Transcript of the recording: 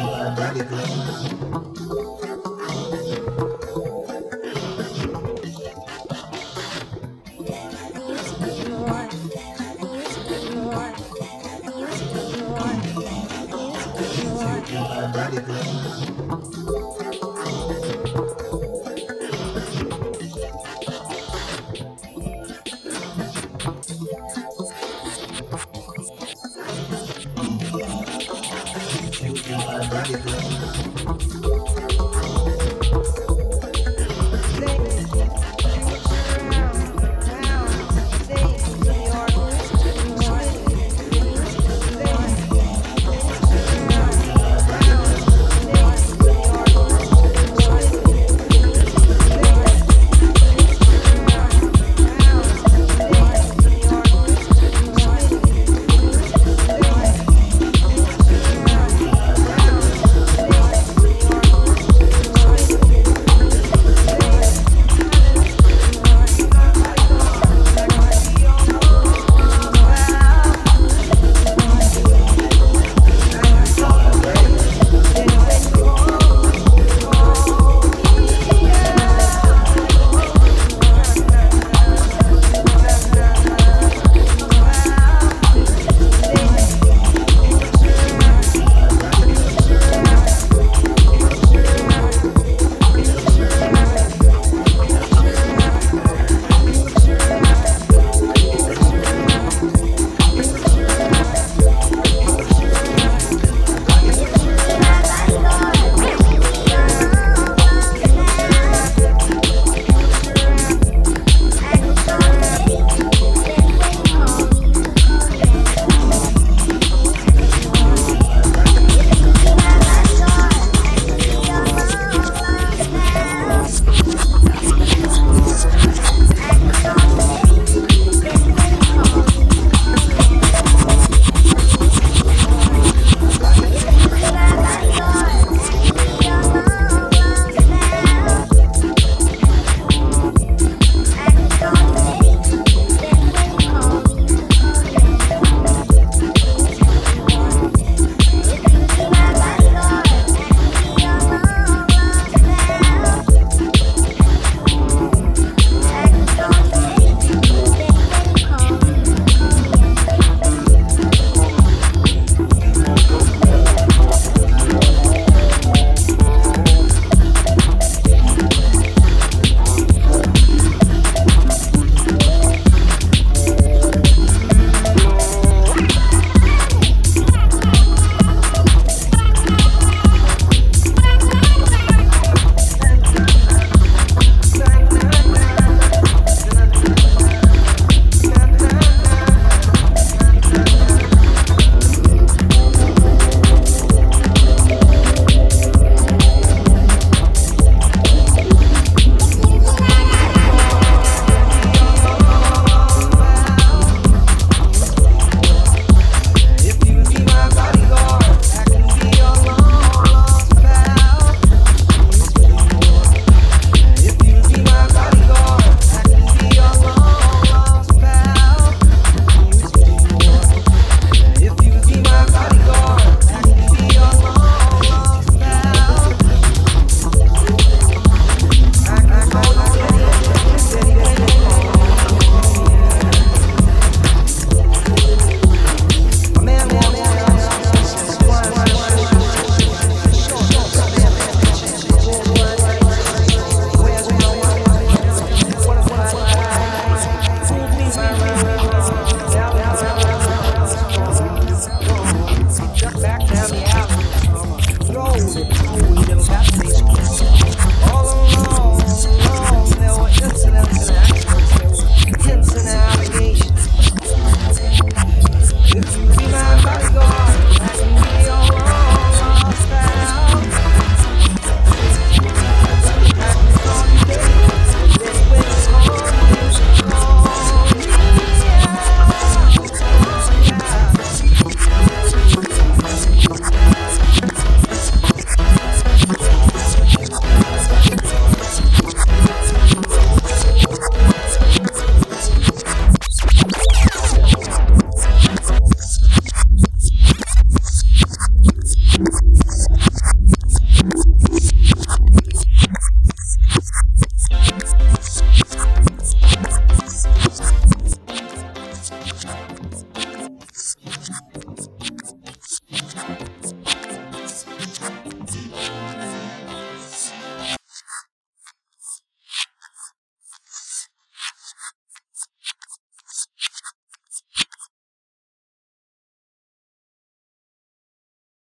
I'm ready to go. that stage.